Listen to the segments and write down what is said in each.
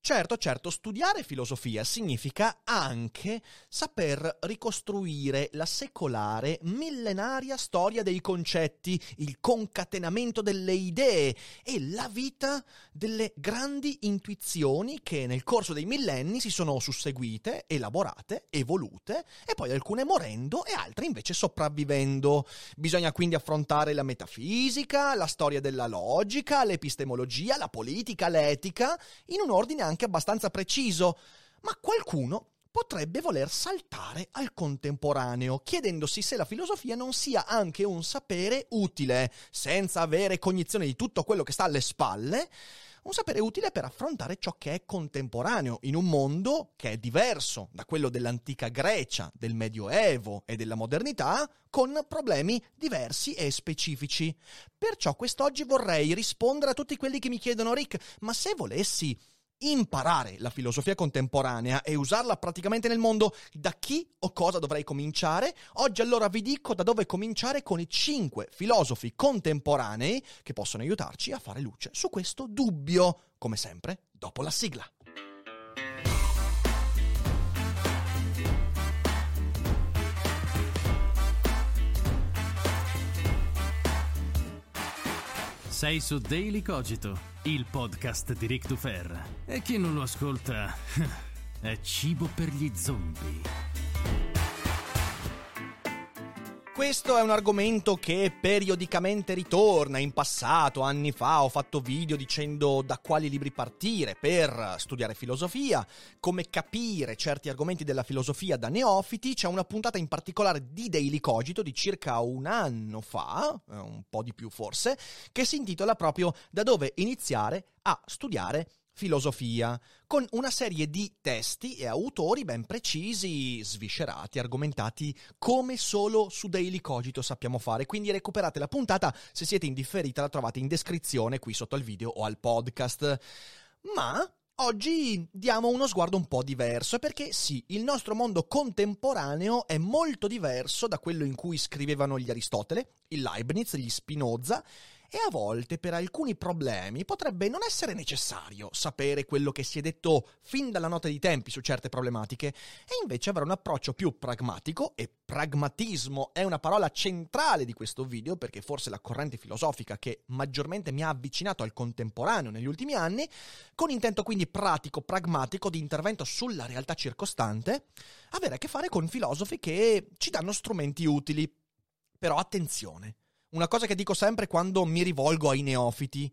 Certo, certo, studiare filosofia significa anche saper ricostruire la secolare, millenaria storia dei concetti, il concatenamento delle idee e la vita delle grandi intuizioni che nel corso dei millenni si sono susseguite, elaborate, evolute e poi alcune morendo e altre invece sopravvivendo. Bisogna quindi affrontare la metafisica, la storia della logica, l'epistemologia, la politica, l'etica, in un ordine anche abbastanza preciso, ma qualcuno potrebbe voler saltare al contemporaneo, chiedendosi se la filosofia non sia anche un sapere utile, senza avere cognizione di tutto quello che sta alle spalle, un sapere utile per affrontare ciò che è contemporaneo in un mondo che è diverso da quello dell'antica Grecia, del Medioevo e della modernità, con problemi diversi e specifici. Perciò quest'oggi vorrei rispondere a tutti quelli che mi chiedono Rick, ma se volessi imparare la filosofia contemporanea e usarla praticamente nel mondo, da chi o cosa dovrei cominciare? Oggi allora vi dico da dove cominciare con i cinque filosofi contemporanei che possono aiutarci a fare luce su questo dubbio, come sempre, dopo la sigla. Sei su Daily Cogito, il podcast di Rick Dufer. E chi non lo ascolta è cibo per gli zombie. Questo è un argomento che periodicamente ritorna. In passato, anni fa, ho fatto video dicendo da quali libri partire per studiare filosofia, come capire certi argomenti della filosofia da neofiti. C'è una puntata in particolare di Daily Cogito di circa un anno fa, eh, un po' di più forse, che si intitola proprio Da dove iniziare a studiare filosofia, con una serie di testi e autori ben precisi, sviscerati, argomentati come solo su Daily Cogito sappiamo fare. Quindi recuperate la puntata, se siete indifferita la trovate in descrizione qui sotto al video o al podcast. Ma Oggi diamo uno sguardo un po' diverso, perché sì, il nostro mondo contemporaneo è molto diverso da quello in cui scrivevano gli Aristotele, il Leibniz, gli Spinoza, e a volte per alcuni problemi potrebbe non essere necessario sapere quello che si è detto fin dalla nota di tempi su certe problematiche e invece avere un approccio più pragmatico e pragmatismo è una parola centrale di questo video perché forse la corrente filosofica che maggiormente mi ha avvicinato al contemporaneo negli ultimi anni, con intento quindi pratico, pragmatico di intervento sulla realtà circostante, avere a che fare con filosofi che ci danno strumenti utili. Però attenzione, una cosa che dico sempre quando mi rivolgo ai neofiti,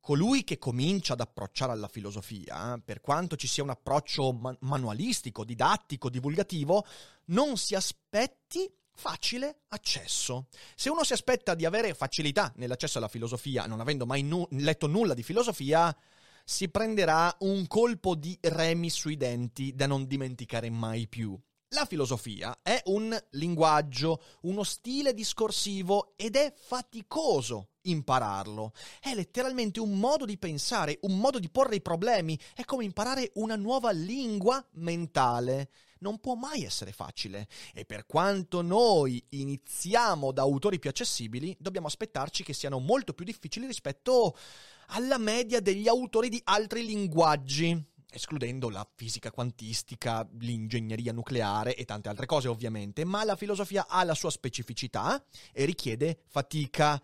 colui che comincia ad approcciare alla filosofia, per quanto ci sia un approccio man- manualistico, didattico, divulgativo, non si aspetti facile accesso. Se uno si aspetta di avere facilità nell'accesso alla filosofia, non avendo mai nu- letto nulla di filosofia, si prenderà un colpo di remi sui denti da non dimenticare mai più. La filosofia è un linguaggio, uno stile discorsivo ed è faticoso impararlo. È letteralmente un modo di pensare, un modo di porre i problemi, è come imparare una nuova lingua mentale. Non può mai essere facile e per quanto noi iniziamo da autori più accessibili, dobbiamo aspettarci che siano molto più difficili rispetto alla media degli autori di altri linguaggi escludendo la fisica quantistica, l'ingegneria nucleare e tante altre cose ovviamente, ma la filosofia ha la sua specificità e richiede fatica.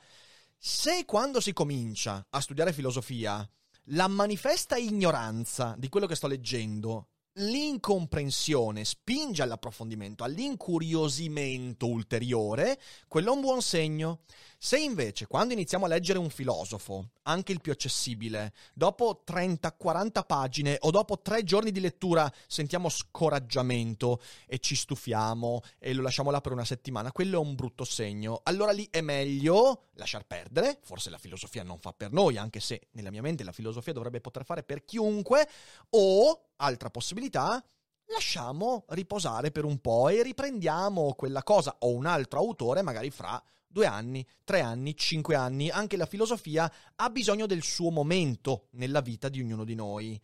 Se quando si comincia a studiare filosofia la manifesta ignoranza di quello che sto leggendo l'incomprensione spinge all'approfondimento, all'incuriosimento ulteriore, quello è un buon segno. Se invece, quando iniziamo a leggere un filosofo, anche il più accessibile, dopo 30-40 pagine o dopo tre giorni di lettura sentiamo scoraggiamento e ci stufiamo e lo lasciamo là per una settimana, quello è un brutto segno. Allora lì è meglio lasciar perdere, forse la filosofia non fa per noi, anche se nella mia mente la filosofia dovrebbe poter fare per chiunque, o, altra possibilità, lasciamo riposare per un po' e riprendiamo quella cosa o un altro autore magari fra due anni, tre anni, cinque anni, anche la filosofia ha bisogno del suo momento nella vita di ognuno di noi.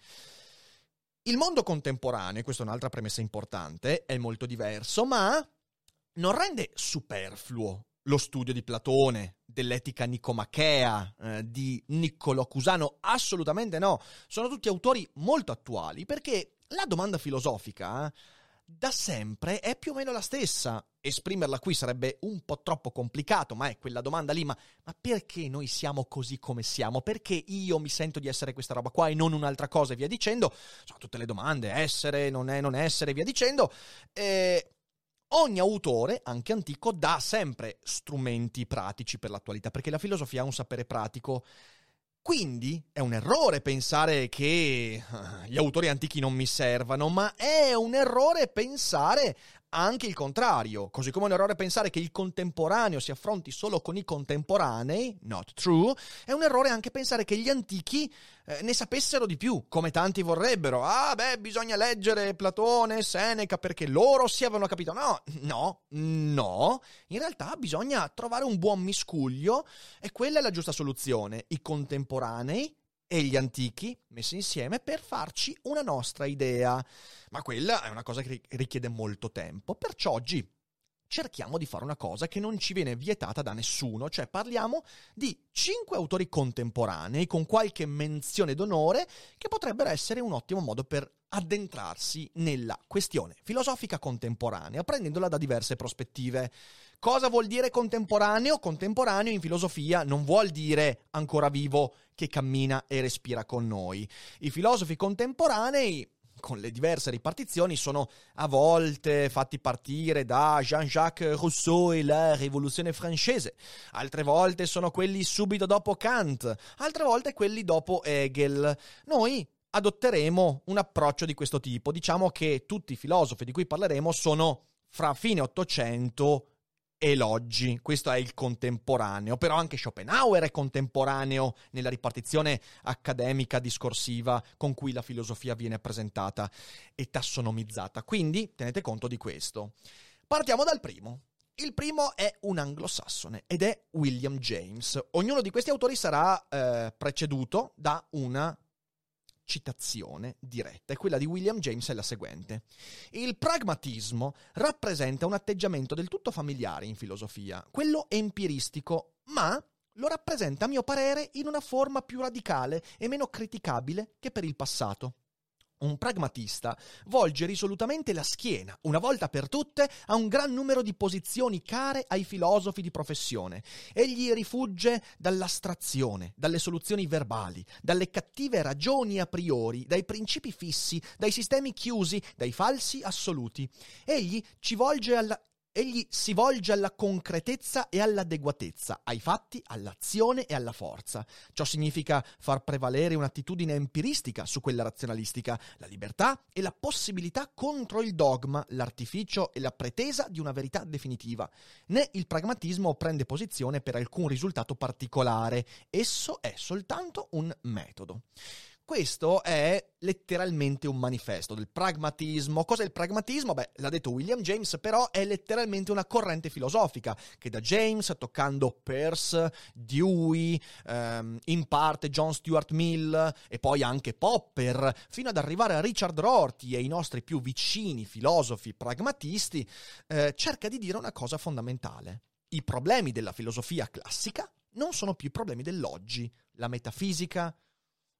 Il mondo contemporaneo, questa è un'altra premessa importante, è molto diverso, ma non rende superfluo lo studio di Platone, dell'etica nicomachea, eh, di Niccolò Cusano, assolutamente no. Sono tutti autori molto attuali perché la domanda filosofica eh, da sempre è più o meno la stessa. Esprimerla qui sarebbe un po' troppo complicato, ma è quella domanda lì, ma, ma, perché noi siamo così come siamo? Perché io mi sento di essere questa roba qua e non un'altra cosa e via dicendo? Sono tutte le domande, essere, non è, non essere, via dicendo. Eh, ogni autore, anche antico, dà sempre strumenti pratici per l'attualità, perché la filosofia ha un sapere pratico quindi è un errore pensare che ah, gli autori antichi non mi servano, ma è un errore pensare anche il contrario, così come un errore pensare che il contemporaneo si affronti solo con i contemporanei, not true, è un errore anche pensare che gli antichi eh, ne sapessero di più, come tanti vorrebbero. Ah, beh, bisogna leggere Platone, Seneca perché loro si avevano capito. No, no, no. In realtà bisogna trovare un buon miscuglio e quella è la giusta soluzione. I contemporanei e gli antichi messi insieme per farci una nostra idea. Ma quella è una cosa che richiede molto tempo. Perciò oggi cerchiamo di fare una cosa che non ci viene vietata da nessuno, cioè parliamo di cinque autori contemporanei con qualche menzione d'onore che potrebbero essere un ottimo modo per addentrarsi nella questione filosofica contemporanea, prendendola da diverse prospettive. Cosa vuol dire contemporaneo? Contemporaneo in filosofia non vuol dire ancora vivo che cammina e respira con noi. I filosofi contemporanei con le diverse ripartizioni sono a volte fatti partire da Jean-Jacques Rousseau e la Rivoluzione francese, altre volte sono quelli subito dopo Kant, altre volte quelli dopo Hegel. Noi adotteremo un approccio di questo tipo, diciamo che tutti i filosofi di cui parleremo sono fra fine 800 elogi, questo è il contemporaneo, però anche Schopenhauer è contemporaneo nella ripartizione accademica discorsiva con cui la filosofia viene presentata e tassonomizzata. Quindi tenete conto di questo. Partiamo dal primo. Il primo è un anglosassone ed è William James. Ognuno di questi autori sarà eh, preceduto da una citazione diretta e quella di William James è la seguente. Il pragmatismo rappresenta un atteggiamento del tutto familiare in filosofia, quello empiristico, ma lo rappresenta a mio parere in una forma più radicale e meno criticabile che per il passato. Un pragmatista volge risolutamente la schiena, una volta per tutte, a un gran numero di posizioni care ai filosofi di professione. Egli rifugge dall'astrazione, dalle soluzioni verbali, dalle cattive ragioni a priori, dai principi fissi, dai sistemi chiusi, dai falsi assoluti. Egli ci volge alla, Egli si volge alla concretezza e all'adeguatezza, ai fatti, all'azione e alla forza. Ciò significa far prevalere un'attitudine empiristica su quella razionalistica, la libertà e la possibilità contro il dogma, l'artificio e la pretesa di una verità definitiva. Né il pragmatismo prende posizione per alcun risultato particolare, esso è soltanto un metodo. Questo è letteralmente un manifesto del pragmatismo. Cos'è il pragmatismo? Beh, l'ha detto William James, però è letteralmente una corrente filosofica che da James, toccando Peirce, Dewey, ehm, in parte John Stuart Mill e poi anche Popper, fino ad arrivare a Richard Rorty e i nostri più vicini filosofi pragmatisti, eh, cerca di dire una cosa fondamentale. I problemi della filosofia classica non sono più problemi dell'oggi. La metafisica,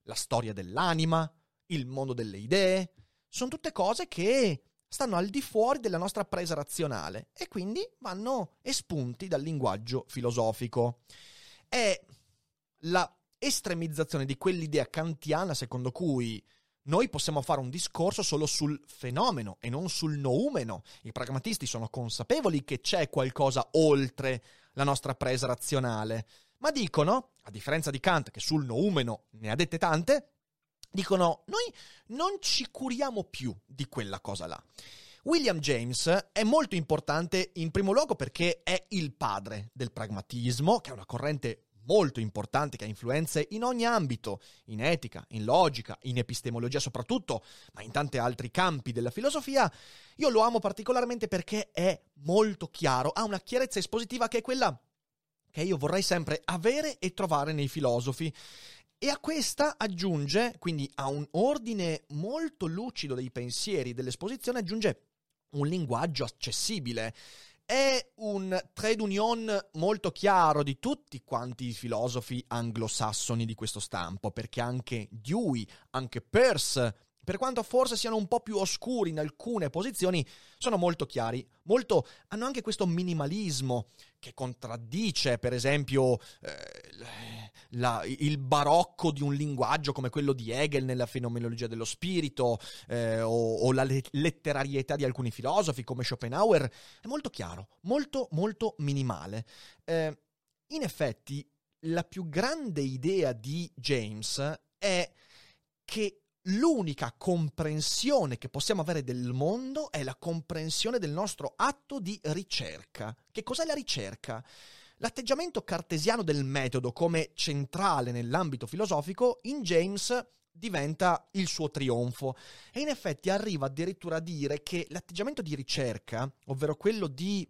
la storia dell'anima, il mondo delle idee, sono tutte cose che stanno al di fuori della nostra presa razionale e quindi vanno espunti dal linguaggio filosofico. È la estremizzazione di quell'idea kantiana secondo cui noi possiamo fare un discorso solo sul fenomeno e non sul noumeno. I pragmatisti sono consapevoli che c'è qualcosa oltre la nostra presa razionale, ma dicono, a differenza di Kant che sul noumeno ne ha dette tante, dicono noi non ci curiamo più di quella cosa là. William James è molto importante in primo luogo perché è il padre del pragmatismo, che è una corrente molto importante che ha influenze in ogni ambito, in etica, in logica, in epistemologia soprattutto, ma in tanti altri campi della filosofia. Io lo amo particolarmente perché è molto chiaro, ha una chiarezza espositiva che è quella che io vorrei sempre avere e trovare nei filosofi. E a questa aggiunge, quindi a un ordine molto lucido dei pensieri dell'esposizione, aggiunge un linguaggio accessibile. È un trade union molto chiaro di tutti quanti i filosofi anglosassoni di questo stampo, perché anche Dewey, anche Peirce, per quanto forse siano un po' più oscuri in alcune posizioni, sono molto chiari, molto, hanno anche questo minimalismo che contraddice, per esempio, eh, la, il barocco di un linguaggio come quello di Hegel nella fenomenologia dello spirito, eh, o, o, la letterarietà di alcuni filosofi come Schopenhauer, è molto chiaro, molto, molto minimale. Eh, in effetti, la più grande idea di James è che l'unica comprensione che possiamo avere del mondo è la comprensione del nostro atto di ricerca. Che cos'è la ricerca? L'atteggiamento cartesiano del metodo come centrale nell'ambito filosofico in James diventa il suo trionfo e in effetti arriva addirittura a dire che l'atteggiamento di ricerca, ovvero quello di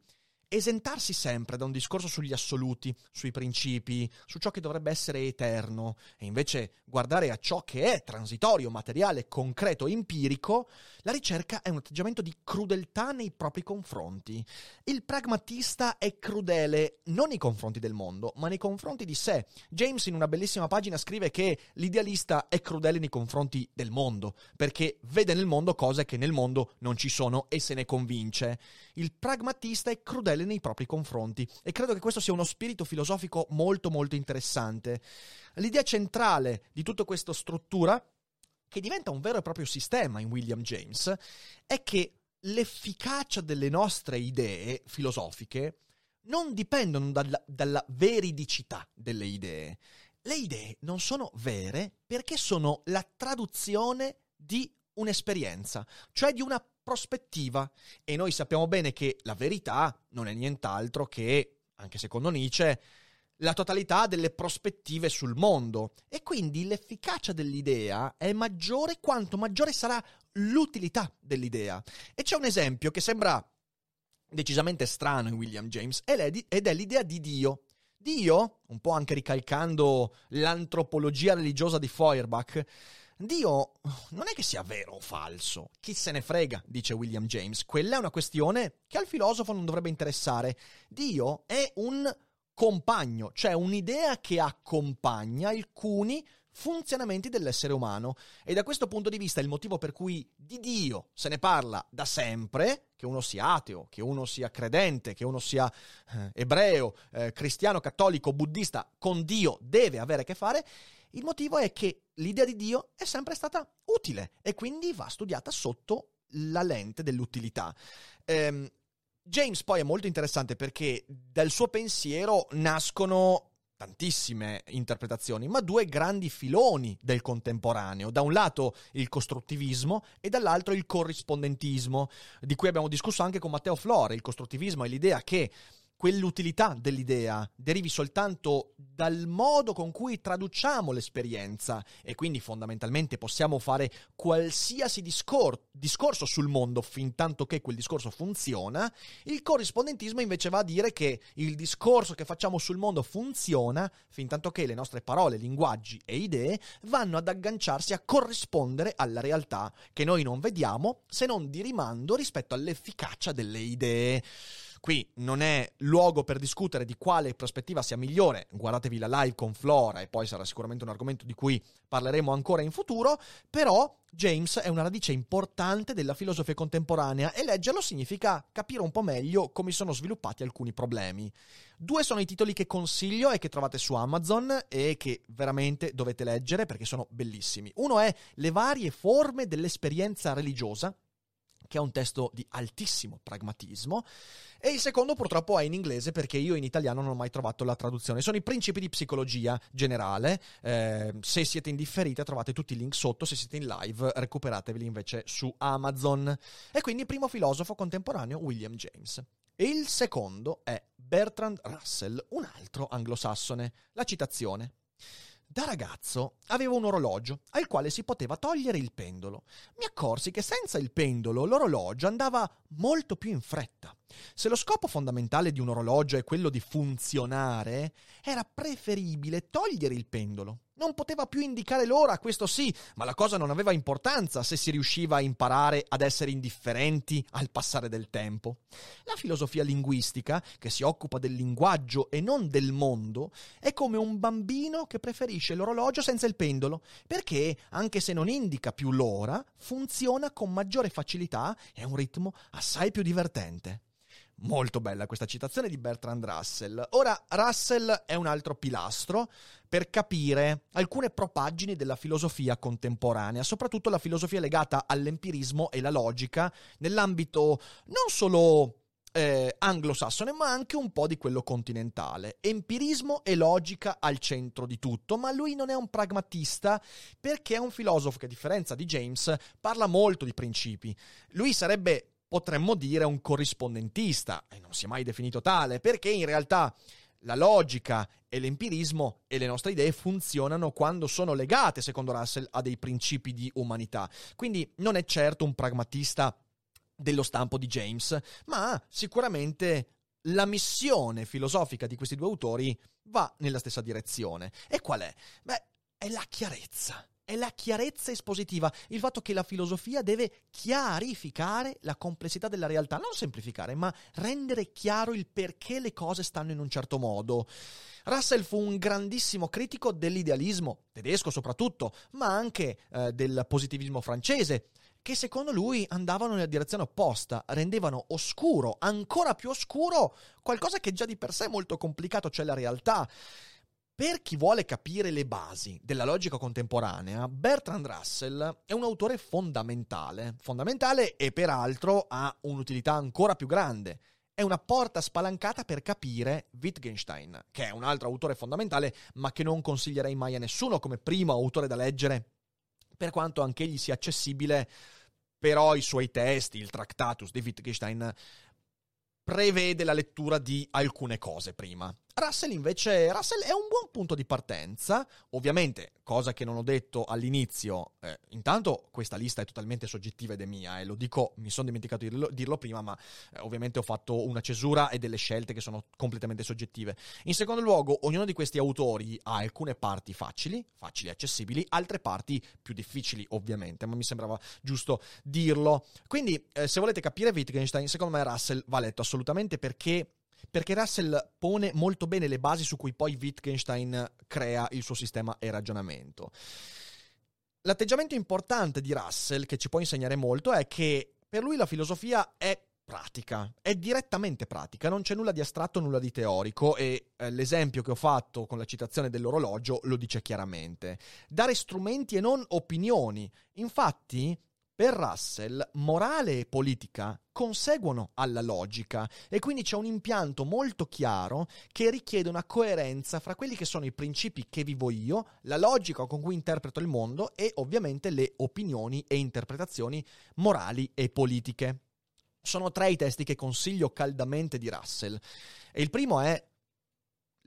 esentarsi sempre da un discorso sugli assoluti, sui principi, su ciò che dovrebbe essere eterno, e invece guardare a ciò che è transitorio, materiale, concreto, empirico, la ricerca è un atteggiamento di crudeltà nei propri confronti. Il pragmatista è crudele non nei confronti del mondo, ma nei confronti di sé. James in una bellissima pagina scrive che l'idealista è crudele nei confronti del mondo, perché vede nel mondo cose che nel mondo non ci sono e se ne convince. Il pragmatista è crudele crudele nei propri confronti. E credo che questo sia uno spirito filosofico molto molto interessante. L'idea centrale di tutta questa struttura, che diventa un vero e proprio sistema in William James, è che l'efficacia delle nostre idee filosofiche non dipendono dalla, dalla veridicità delle idee. Le idee non sono vere perché sono la traduzione di un'esperienza, cioè di una prospettiva. E noi sappiamo bene che la verità non è nient'altro che, anche secondo Nietzsche, la totalità delle prospettive sul mondo. E quindi l'efficacia dell'idea è maggiore quanto maggiore sarà l'utilità dell'idea. E c'è un esempio che sembra decisamente strano in William James ed è l'idea di Dio. Dio, un po' anche ricalcando l'antropologia religiosa di Feuerbach, Dio non è che sia vero o falso, chi se ne frega, dice William James, quella è una questione che al filosofo non dovrebbe interessare. Dio è un compagno, cioè un'idea che accompagna alcuni funzionamenti dell'essere umano. E da questo punto di vista il motivo per cui di Dio se ne parla da sempre, che uno sia ateo, che uno sia credente, che uno sia eh, ebreo, eh, cristiano, cattolico, buddista, con Dio deve avere a che fare, il motivo è che l'idea di Dio è sempre stata utile e quindi va studiata sotto la lente dell'utilità. Um, James poi è molto interessante perché dal suo pensiero nascono tantissime interpretazioni, ma due grandi filoni del contemporaneo. Da un lato il costruttivismo e dall'altro il corrispondentismo, di cui abbiamo discusso anche con Matteo Flore. Il costruttivismo è l'idea che quell'utilità dell'idea derivi soltanto dal modo con cui traduciamo l'esperienza e quindi fondamentalmente possiamo fare qualsiasi discor- discorso sul mondo fin tanto che quel discorso funziona, il corrispondentismo invece va a dire che il discorso che facciamo sul mondo funziona fin tanto che le nostre parole, linguaggi e idee vanno ad agganciarsi a corrispondere alla realtà che noi non vediamo se non di rimando rispetto all'efficacia delle idee. Qui non è luogo per discutere di quale prospettiva sia migliore, guardatevi la live con Flora e poi sarà sicuramente un argomento di cui parleremo ancora in futuro, però James è una radice importante della filosofia contemporanea e leggerlo significa capire un po' meglio come sono sviluppati alcuni problemi. Due sono i titoli che consiglio e che trovate su Amazon e che veramente dovete leggere perché sono bellissimi. Uno è Le varie forme dell'esperienza religiosa che è un testo di altissimo pragmatismo, e il secondo purtroppo è in inglese perché io in italiano non ho mai trovato la traduzione. Sono i principi di psicologia generale, eh, se siete indifferiti trovate tutti i link sotto, se siete in live recuperateveli invece su Amazon. E quindi primo filosofo contemporaneo William James. E il secondo è Bertrand Russell, un altro anglosassone. La citazione. Da ragazzo avevo un orologio al quale si poteva togliere il pendolo. Mi accorsi che senza il pendolo l'orologio andava molto più in fretta. Se lo scopo fondamentale di un orologio è quello di funzionare, era preferibile togliere il pendolo. Non poteva più indicare l'ora, questo sì, ma la cosa non aveva importanza se si riusciva a imparare ad essere indifferenti al passare del tempo. La filosofia linguistica, che si occupa del linguaggio e non del mondo, è come un bambino che preferisce l'orologio senza il pendolo, perché, anche se non indica più l'ora, funziona con maggiore facilità e a un ritmo assai più divertente. Molto bella questa citazione di Bertrand Russell. Ora, Russell è un altro pilastro per capire alcune propaggini della filosofia contemporanea, soprattutto la filosofia legata all'empirismo e la logica, nell'ambito non solo eh, anglosassone, ma anche un po' di quello continentale. Empirismo e logica al centro di tutto, ma lui non è un pragmatista perché è un filosofo che, a differenza di James, parla molto di principi. Lui sarebbe potremmo dire un corrispondentista, e non si è mai definito tale, perché in realtà la logica e l'empirismo e le nostre idee funzionano quando sono legate, secondo Russell, a dei principi di umanità. Quindi non è certo un pragmatista dello stampo di James, ma sicuramente la missione filosofica di questi due autori va nella stessa direzione. E qual è? Beh, è la chiarezza è la chiarezza espositiva, il fatto che la filosofia deve chiarificare la complessità della realtà, non semplificare, ma rendere chiaro il perché le cose stanno in un certo modo. Russell fu un grandissimo critico dell'idealismo, tedesco soprattutto, ma anche eh, del positivismo francese, che secondo lui andavano nella direzione opposta, rendevano oscuro, ancora più oscuro, qualcosa che già di per sé è molto complicato, cioè la realtà. Per chi vuole capire le basi della logica contemporanea, Bertrand Russell è un autore fondamentale, fondamentale e peraltro ha un'utilità ancora più grande. È una porta spalancata per capire Wittgenstein, che è un altro autore fondamentale, ma che non consiglierei mai a nessuno come primo autore da leggere, per quanto anch'egli sia accessibile, però i suoi testi, il Tractatus di Wittgenstein, prevede la lettura di alcune cose prima. Russell invece Russell è un buon punto di partenza, ovviamente, cosa che non ho detto all'inizio, eh, intanto questa lista è totalmente soggettiva ed è mia, e eh, lo dico, mi sono dimenticato di dirlo, dirlo prima, ma eh, ovviamente ho fatto una cesura e delle scelte che sono completamente soggettive. In secondo luogo, ognuno di questi autori ha alcune parti facili, facili e accessibili, altre parti più difficili, ovviamente, ma mi sembrava giusto dirlo. Quindi, eh, se volete capire Wittgenstein, secondo me Russell va letto assolutamente perché perché Russell pone molto bene le basi su cui poi Wittgenstein crea il suo sistema e ragionamento. L'atteggiamento importante di Russell, che ci può insegnare molto, è che per lui la filosofia è pratica, è direttamente pratica, non c'è nulla di astratto, nulla di teorico e eh, l'esempio che ho fatto con la citazione dell'orologio lo dice chiaramente. Dare strumenti e non opinioni. Infatti, per Russell, morale e politica conseguono alla logica e quindi c'è un impianto molto chiaro che richiede una coerenza fra quelli che sono i principi che vivo io, la logica con cui interpreto il mondo e ovviamente le opinioni e interpretazioni morali e politiche. Sono tre i testi che consiglio caldamente di Russell. E il primo è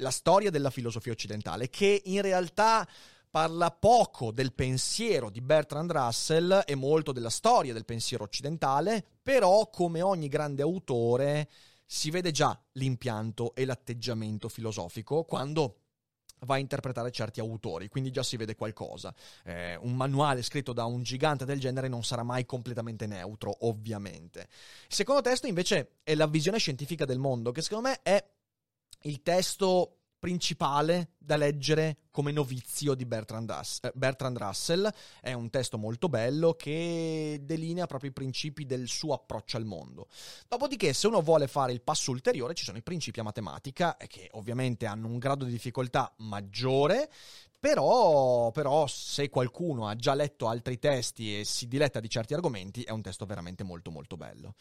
La storia della filosofia occidentale, che in realtà parla poco del pensiero di Bertrand Russell e molto della storia del pensiero occidentale, però come ogni grande autore si vede già l'impianto e l'atteggiamento filosofico quando va a interpretare certi autori, quindi già si vede qualcosa. Eh, un manuale scritto da un gigante del genere non sarà mai completamente neutro, ovviamente. Il secondo testo invece è la visione scientifica del mondo, che secondo me è il testo principale da leggere come novizio di Bertrand, Russ- eh, Bertrand, Russell. È un testo molto bello che delinea proprio i principi del suo approccio al mondo. Dopodiché, se uno vuole fare il passo ulteriore, ci sono i principi a matematica, eh, che ovviamente hanno un grado di difficoltà maggiore, però, però, se qualcuno ha già letto altri testi e si diletta di certi argomenti, è un testo veramente molto molto bello.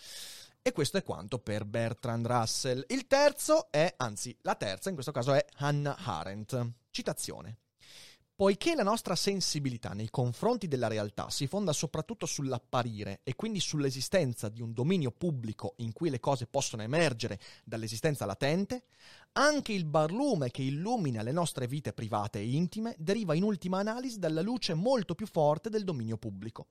E questo è quanto per Bertrand Russell. Il terzo è, anzi, la terza in questo caso è Hannah Arendt. Citazione. Poiché la nostra sensibilità nei confronti della realtà si fonda soprattutto sull'apparire e quindi sull'esistenza di un dominio pubblico in cui le cose possono emergere dall'esistenza latente, anche il barlume che illumina le nostre vite private e intime deriva in ultima analisi dalla luce molto più forte del dominio pubblico.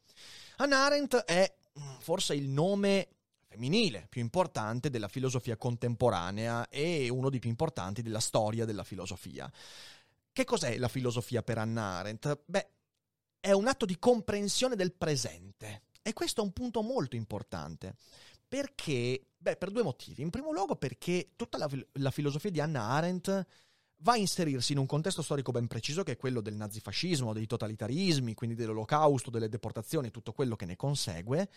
Hannah Arendt è mm, forse il nome femminile più importante della filosofia contemporanea e uno dei più importanti della storia della filosofia. Che cos'è la filosofia per Hannah Arendt? Beh, è un atto di comprensione del presente. E questo è un punto molto importante. Perché? Beh, per due motivi. In primo luogo perché tutta la, la filosofia di Hannah Arendt va a inserirsi in un contesto storico ben preciso che è quello del nazifascismo, dei totalitarismi, quindi dell'olocausto, delle deportazioni, tutto quello che ne consegue,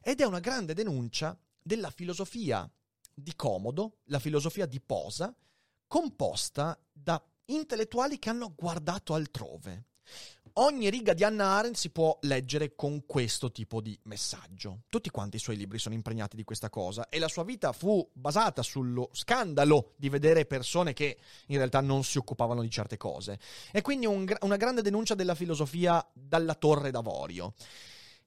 ed è una grande denuncia della filosofia di comodo, la filosofia di posa, composta da intellettuali che hanno guardato altrove. Ogni riga di Hannah Arendt si può leggere con questo tipo di messaggio. Tutti quanti i suoi libri sono impregnati di questa cosa e la sua vita fu basata sullo scandalo di vedere persone che in realtà non si occupavano di certe cose. E quindi un, una grande denuncia della filosofia dalla torre d'avorio.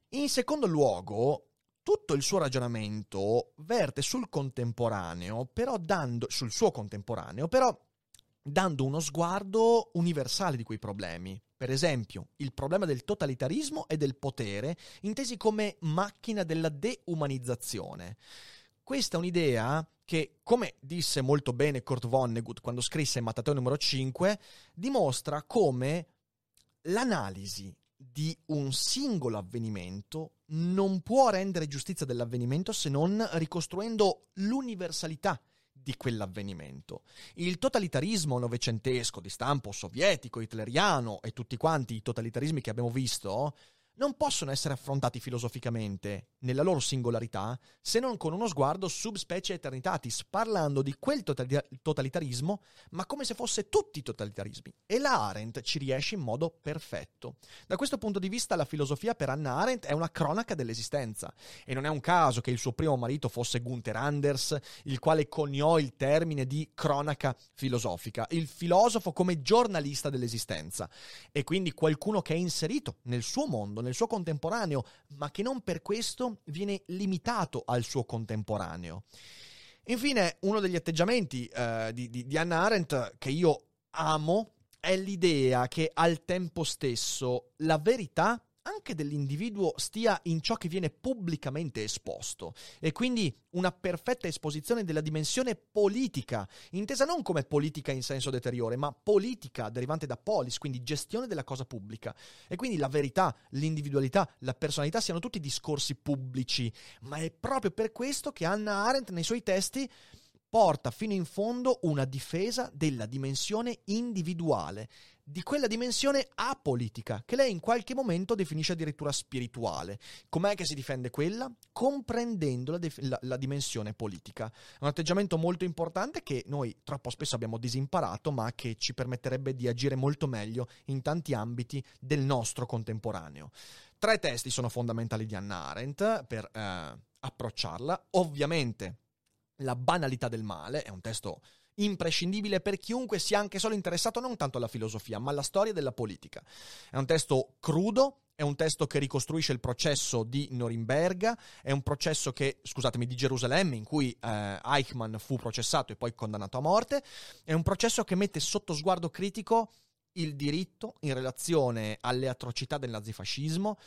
In secondo luogo, tutto il suo ragionamento verte sul contemporaneo, però dando sul suo contemporaneo, però dando uno sguardo universale di quei problemi. Per esempio, il problema del totalitarismo e del potere, intesi come macchina della deumanizzazione. Questa è un'idea che, come disse molto bene Kurt Vonnegut quando scrisse Mattateo numero 5, dimostra come l'analisi di un singolo avvenimento non può rendere giustizia dell'avvenimento se non ricostruendo l'universalità di quell'avvenimento. Il totalitarismo novecentesco di stampo sovietico, hitleriano e tutti quanti i totalitarismi che abbiamo visto non possono essere affrontati filosoficamente, nella loro singolarità, se non con uno sguardo subspecie eternitatis, parlando di quel totalitarismo, ma come se fosse tutti i totalitarismi. E la Arendt ci riesce in modo perfetto. Da questo punto di vista la filosofia per Anna Arendt è una cronaca dell'esistenza. E non è un caso che il suo primo marito fosse Gunther Anders, il quale coniò il termine di cronaca filosofica, il filosofo come giornalista dell'esistenza. E quindi qualcuno che è inserito nel suo mondo, nel suo contemporaneo, ma che non per questo viene limitato al suo contemporaneo. Infine, uno degli atteggiamenti eh, di, di, di Hannah Arendt che io amo è l'idea che al tempo stesso la verità anche dell'individuo stia in ciò che viene pubblicamente esposto e quindi una perfetta esposizione della dimensione politica, intesa non come politica in senso deteriore, ma politica derivante da polis, quindi gestione della cosa pubblica. E quindi la verità, l'individualità, la personalità siano tutti discorsi pubblici, ma è proprio per questo che Hannah Arendt nei suoi testi porta fino in fondo una difesa della dimensione individuale di quella dimensione apolitica, che lei in qualche momento definisce addirittura spirituale. Com'è che si difende quella? Comprendendo la, def- la, la dimensione politica. È un atteggiamento molto importante che noi troppo spesso abbiamo disimparato, ma che ci permetterebbe di agire molto meglio in tanti ambiti del nostro contemporaneo. Tre testi sono fondamentali di Hannah Arendt per eh, approcciarla. Ovviamente, La banalità del male è un testo imprescindibile per chiunque sia anche solo interessato non tanto alla filosofia, ma alla storia della politica. È un testo crudo, è un testo che ricostruisce il processo di Norimberga, è un processo che, scusatemi, di Gerusalemme, in cui eh, Eichmann fu processato e poi condannato a morte, è un processo che mette sotto sguardo critico il diritto in relazione alle atrocità del nazifascismo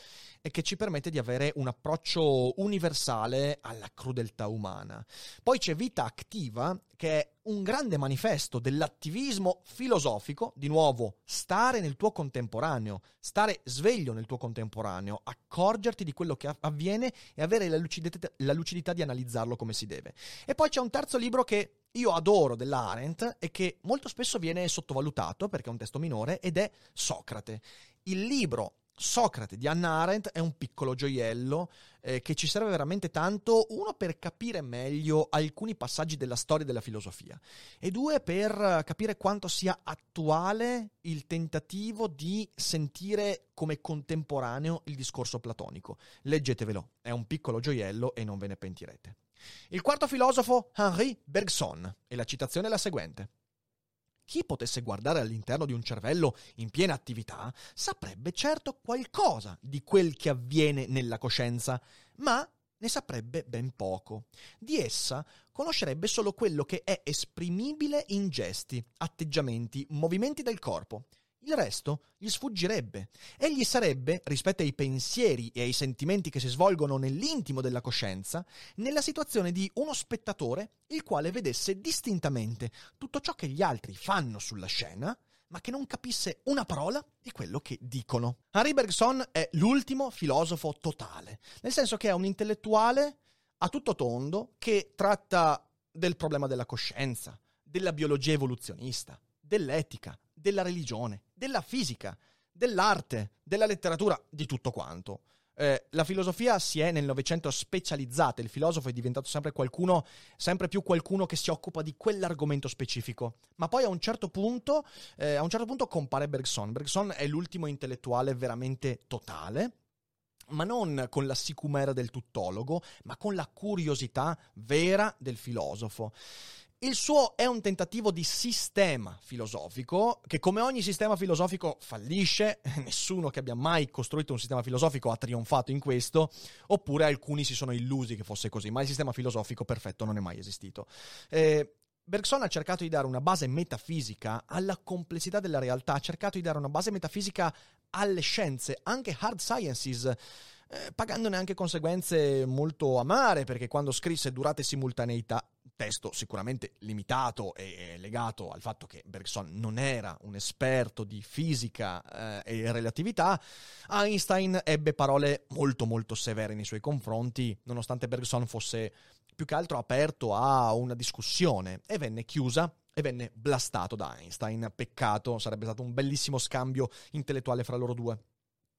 e che ci permette di avere un approccio universale alla crudeltà umana. Poi c'è Vita Activa, che è un grande manifesto dell'attivismo filosofico, di nuovo, stare nel tuo contemporaneo, stare sveglio nel tuo contemporaneo, accorgerti di quello che avviene e avere la lucidità, la lucidità di analizzarlo come si deve. E poi c'è un terzo libro che io adoro della Arendt e che molto spesso viene sottovalutato perché è un testo minore ed è Socrate. Il libro Socrate di Hannah Arendt è un piccolo gioiello eh, che ci serve veramente tanto, uno per capire meglio alcuni passaggi della storia della filosofia e due per capire quanto sia attuale il tentativo di sentire come contemporaneo il discorso platonico. Leggetevelo, è un piccolo gioiello e non ve ne pentirete. Il quarto filosofo, Henri Bergson, e la citazione è la seguente. Chi potesse guardare all'interno di un cervello in piena attività saprebbe certo qualcosa di quel che avviene nella coscienza, ma ne saprebbe ben poco. Di essa conoscerebbe solo quello che è esprimibile in gesti, atteggiamenti, movimenti del corpo. Il resto gli sfuggirebbe. Egli sarebbe, rispetto ai pensieri e ai sentimenti che si svolgono nell'intimo della coscienza, nella situazione di uno spettatore il quale vedesse distintamente tutto ciò che gli altri fanno sulla scena, ma che non capisse una parola di quello che dicono. Henri Bergson è l'ultimo filosofo totale, nel senso che è un intellettuale a tutto tondo che tratta del problema della coscienza, della biologia evoluzionista, dell'etica, della religione, della fisica, dell'arte, della letteratura, di tutto quanto. Eh, la filosofia si è nel Novecento specializzata, il filosofo è diventato sempre qualcuno, sempre più qualcuno che si occupa di quell'argomento specifico. Ma poi a un certo punto, eh, a un certo punto compare Bergson. Bergson è l'ultimo intellettuale veramente totale, ma non con la sicumera del tuttologo, ma con la curiosità vera del filosofo. Il suo è un tentativo di sistema filosofico che come ogni sistema filosofico fallisce, nessuno che abbia mai costruito un sistema filosofico ha trionfato in questo, oppure alcuni si sono illusi che fosse così, ma il sistema filosofico perfetto non è mai esistito. Eh, Bergson ha cercato di dare una base metafisica alla complessità della realtà, ha cercato di dare una base metafisica alle scienze, anche hard sciences, eh, pagandone anche conseguenze molto amare, perché quando scrisse Durate simultaneità testo sicuramente limitato e legato al fatto che Bergson non era un esperto di fisica eh, e relatività, Einstein ebbe parole molto molto severe nei suoi confronti, nonostante Bergson fosse più che altro aperto a una discussione e venne chiusa e venne blastato da Einstein. Peccato, sarebbe stato un bellissimo scambio intellettuale fra loro due.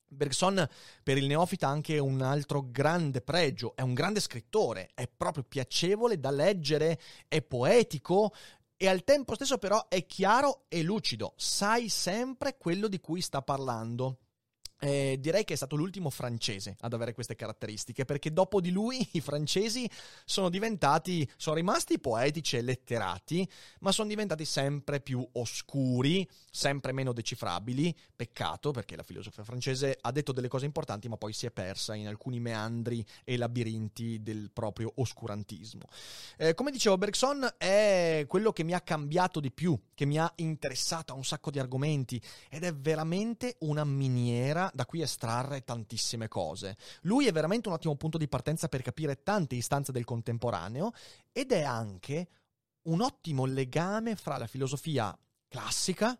Bergson per il neofita ha anche un altro grande pregio, è un grande scrittore, è proprio piacevole da leggere, è poetico e al tempo stesso però è chiaro e lucido, sai sempre quello di cui sta parlando. Eh, direi che è stato l'ultimo francese ad avere queste caratteristiche, perché dopo di lui i francesi sono diventati, sono rimasti poetici e letterati, ma sono diventati sempre più oscuri, sempre meno decifrabili. Peccato, perché la filosofia francese ha detto delle cose importanti, ma poi si è persa in alcuni meandri e labirinti del proprio oscurantismo. Eh, come dicevo, Bergson è quello che mi ha cambiato di più, che mi ha interessato a un sacco di argomenti, ed è veramente una miniera da cui estrarre tantissime cose. Lui è veramente un ottimo punto di partenza per capire tante istanze del contemporaneo ed è anche un ottimo legame fra la filosofia classica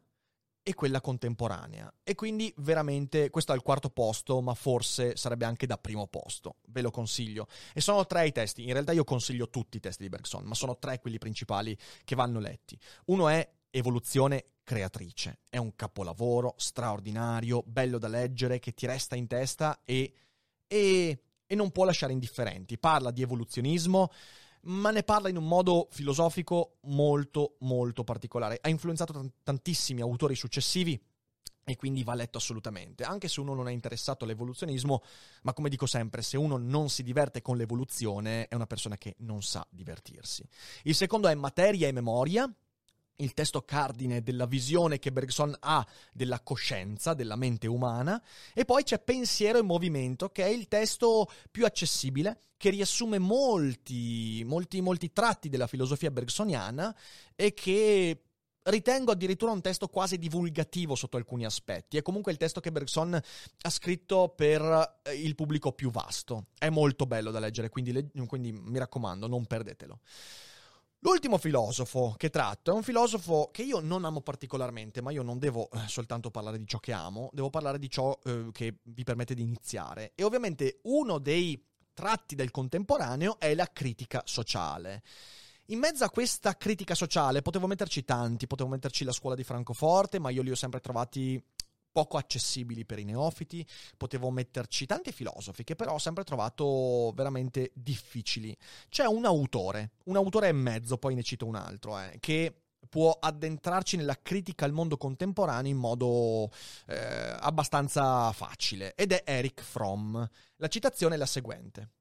e quella contemporanea. E quindi veramente questo è il quarto posto, ma forse sarebbe anche da primo posto. Ve lo consiglio. E sono tre i testi. In realtà io consiglio tutti i testi di Bergson, ma sono tre quelli principali che vanno letti. Uno è Evoluzione creatrice. È un capolavoro straordinario, bello da leggere, che ti resta in testa e, e, e non può lasciare indifferenti. Parla di evoluzionismo, ma ne parla in un modo filosofico molto, molto particolare. Ha influenzato tantissimi autori successivi e quindi va letto assolutamente, anche se uno non è interessato all'evoluzionismo, ma come dico sempre, se uno non si diverte con l'evoluzione è una persona che non sa divertirsi. Il secondo è Materia e Memoria, il testo cardine della visione che Bergson ha della coscienza, della mente umana, e poi c'è Pensiero e Movimento, che è il testo più accessibile, che riassume molti, molti, molti tratti della filosofia bergsoniana e che ritengo addirittura un testo quasi divulgativo sotto alcuni aspetti. È comunque il testo che Bergson ha scritto per eh, il pubblico più vasto. È molto bello da leggere, quindi, quindi mi raccomando, non perdetelo. L'ultimo filosofo che tratto è un filosofo che io non amo particolarmente, ma io non devo eh, soltanto parlare di ciò che amo, devo parlare di ciò eh, che vi permette di iniziare. E ovviamente uno dei tratti del contemporaneo è la critica sociale. In mezzo a questa critica sociale potevo metterci tanti, potevo metterci la scuola di Francoforte, ma io li ho sempre trovati poco accessibili per i neofiti, potevo metterci tanti filosofi che però ho sempre trovato veramente difficili. C'è un autore, un autore e mezzo, poi ne cito un altro, eh, che può addentrarci nella critica al mondo contemporaneo in modo eh, abbastanza facile ed è Eric Fromm. La citazione è la seguente.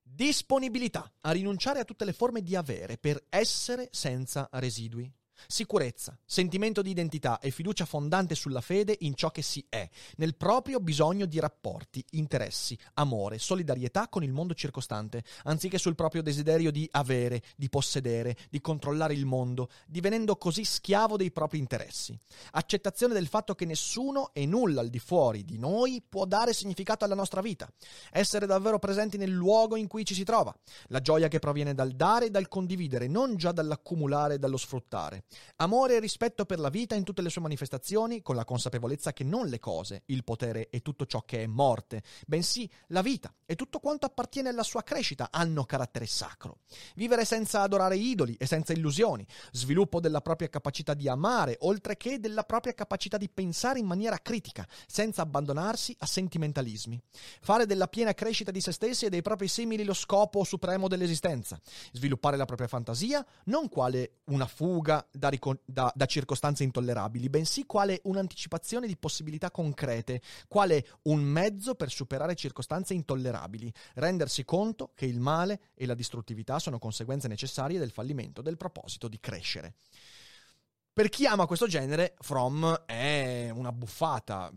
Disponibilità a rinunciare a tutte le forme di avere per essere senza residui. Sicurezza, sentimento di identità e fiducia fondante sulla fede in ciò che si è, nel proprio bisogno di rapporti, interessi, amore, solidarietà con il mondo circostante, anziché sul proprio desiderio di avere, di possedere, di controllare il mondo, divenendo così schiavo dei propri interessi. Accettazione del fatto che nessuno e nulla al di fuori di noi può dare significato alla nostra vita. Essere davvero presenti nel luogo in cui ci si trova. La gioia che proviene dal dare e dal condividere, non già dall'accumulare e dallo sfruttare. Amore e rispetto per la vita in tutte le sue manifestazioni, con la consapevolezza che non le cose, il potere e tutto ciò che è morte, bensì la vita e tutto quanto appartiene alla sua crescita hanno carattere sacro. Vivere senza adorare idoli e senza illusioni, sviluppo della propria capacità di amare, oltre che della propria capacità di pensare in maniera critica, senza abbandonarsi a sentimentalismi. Fare della piena crescita di se stessi e dei propri simili lo scopo supremo dell'esistenza. Sviluppare la propria fantasia, non quale una fuga da, ricon- da, da circostanze intollerabili, bensì quale un'anticipazione di possibilità concrete, quale un mezzo per superare circostanze intollerabili, rendersi conto che il male e la distruttività sono conseguenze necessarie del fallimento del proposito di crescere. Per chi ama questo genere, From è una buffata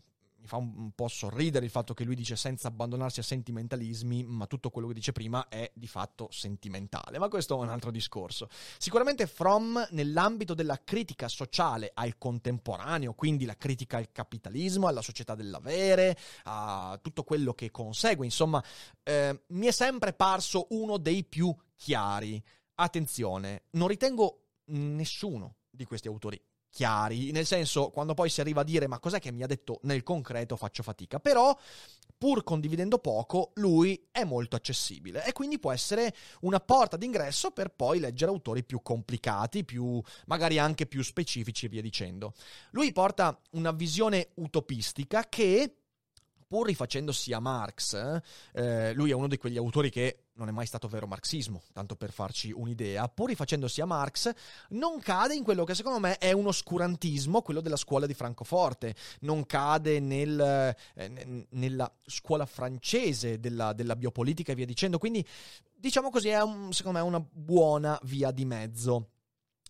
mi fa un, po' sorridere il fatto che lui dice senza abbandonarsi a sentimentalismi, ma tutto quello che dice prima è di fatto sentimentale. Ma questo è un altro discorso. Sicuramente Fromm, nell'ambito della critica sociale al contemporaneo, quindi la critica al capitalismo, alla società dell'avere, a tutto quello che consegue, insomma, eh, mi è sempre parso uno dei più chiari. Attenzione, non ritengo nessuno di questi autori chiari, nel senso quando poi si arriva a dire ma cos'è che mi ha detto nel concreto faccio fatica, però pur condividendo poco lui è molto accessibile e quindi può essere una porta d'ingresso per poi leggere autori più complicati, più magari anche più specifici e via dicendo. Lui porta una visione utopistica che pur rifacendosi a Marx, eh, lui è uno di quegli autori che non è mai stato vero marxismo, tanto per farci un'idea, pur rifacendosi a Marx, non cade in quello che secondo me è un oscurantismo, quello della scuola di Francoforte, non cade nel, eh, nella scuola francese della, della, biopolitica e via dicendo, quindi diciamo così è un, secondo me una buona via di mezzo.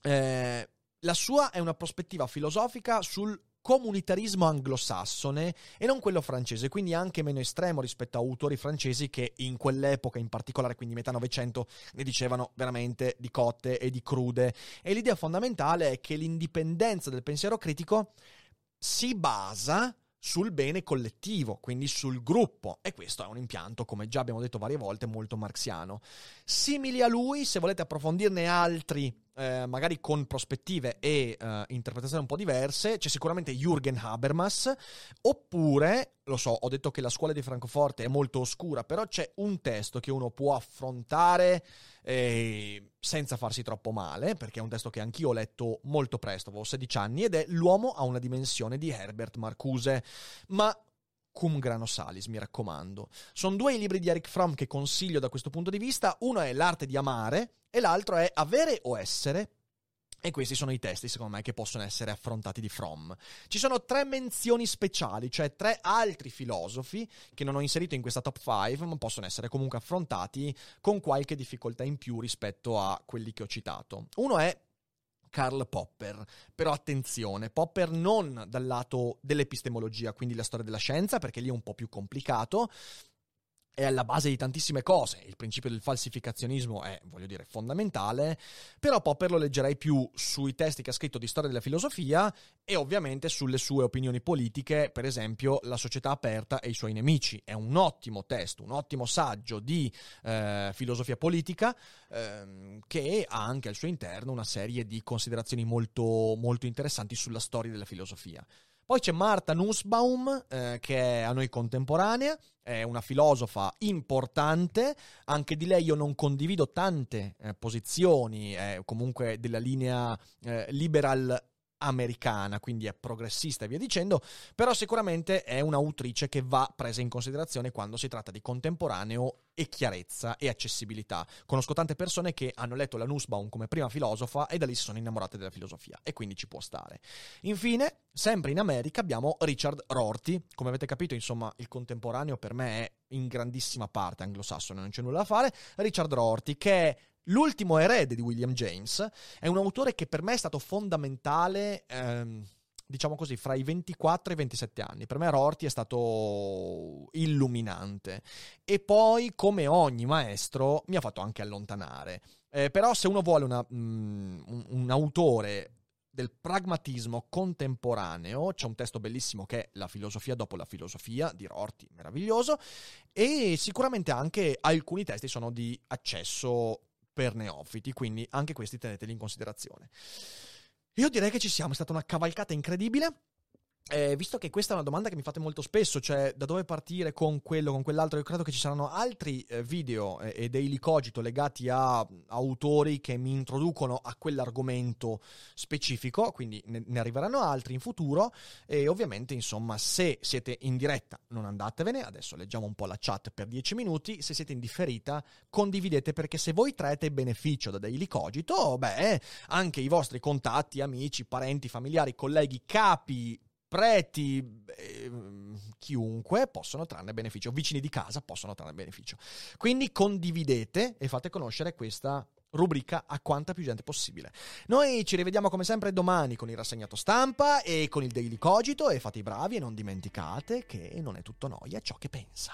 Eh, la sua è una prospettiva filosofica sul comunitarismo anglosassone e non quello francese, quindi anche meno estremo rispetto a autori francesi che in quell'epoca in particolare, quindi metà Novecento, ne dicevano veramente di cotte e di crude. E l'idea fondamentale è che l'indipendenza del pensiero critico si basa sul bene collettivo, quindi sul gruppo. E questo è un impianto, come già abbiamo detto varie volte, molto marxiano. Simili a lui, se volete approfondirne altri eh, magari con prospettive e eh, interpretazioni un po' diverse, c'è sicuramente Jürgen Habermas, oppure, lo so, ho detto che la scuola di Francoforte è molto oscura, però c'è un testo che uno può affrontare eh, senza farsi troppo male, perché è un testo che anch'io ho letto molto presto, avevo 16 anni, ed è L'uomo ha una dimensione di Herbert Marcuse, ma cum grano salis, mi raccomando. Sono due i libri di Eric Fromm che consiglio da questo punto di vista. Uno è L'arte di amare e l'altro è Avere o essere. E questi sono i testi, secondo me, che possono essere affrontati di Fromm. Ci sono tre menzioni speciali, cioè tre altri filosofi che non ho inserito in questa top 5, ma possono essere comunque affrontati con qualche difficoltà in più rispetto a quelli che ho citato. Uno è Karl Popper. Però attenzione, Popper non dal lato dell'epistemologia, quindi la storia della scienza, perché lì è un po' più complicato, è alla base di tantissime cose. Il principio del falsificazionismo è, voglio dire, fondamentale, però Popper lo leggerei più sui testi che ha scritto di storia della filosofia e ovviamente sulle sue opinioni politiche, per esempio La società aperta e i suoi nemici. È un ottimo testo, un ottimo saggio di eh, filosofia politica eh, che ha anche al suo interno una serie di considerazioni molto, molto interessanti sulla storia della filosofia. Poi c'è Marta Nussbaum, eh, che è a noi contemporanea, è una filosofa importante, anche di lei io non condivido tante eh, posizioni, è comunque della linea eh, liberal americana, quindi è progressista e via dicendo, però sicuramente è un'autrice che va presa in considerazione quando si tratta di contemporaneo e chiarezza e accessibilità. Conosco tante persone che hanno letto la Nussbaum come prima filosofa e da lì si sono innamorate della filosofia e quindi ci può stare. Infine, sempre in America abbiamo Richard Rorty, come avete capito, insomma, il contemporaneo per me è in grandissima parte anglosassone, non c'è nulla da fare. Richard Rorty che è L'ultimo erede di William James è un autore che per me è stato fondamentale, ehm, diciamo così, fra i 24 e i 27 anni. Per me Rorty è stato illuminante e poi, come ogni maestro, mi ha fatto anche allontanare. Eh, però se uno vuole una, mm, un, un autore del pragmatismo contemporaneo. C'è un testo bellissimo che è La filosofia dopo la filosofia di Rorty, meraviglioso, e sicuramente anche alcuni testi sono di accesso per neofiti, quindi anche questi teneteli in considerazione. Io direi che ci siamo, è stata una cavalcata incredibile. Eh, visto che questa è una domanda che mi fate molto spesso, cioè da dove partire con quello, con quell'altro, io credo che ci saranno altri eh, video eh, e daily cogito legati a, autori che mi introducono a quell'argomento specifico, quindi ne, ne, arriveranno altri in futuro e ovviamente insomma se siete in diretta non andatevene, adesso leggiamo un po' la chat per 10 minuti, se siete in differita condividete perché se voi traete beneficio da daily cogito, beh anche i vostri contatti, amici, parenti, familiari, colleghi, capi, preti, eh, chiunque possono trarne beneficio, vicini di casa possono trarne beneficio. Quindi condividete e fate conoscere questa rubrica a quanta più gente possibile. Noi ci rivediamo come sempre domani con il rassegnato stampa e con il Daily Cogito e fate i bravi e non dimenticate che non è tutto noia ciò che pensa.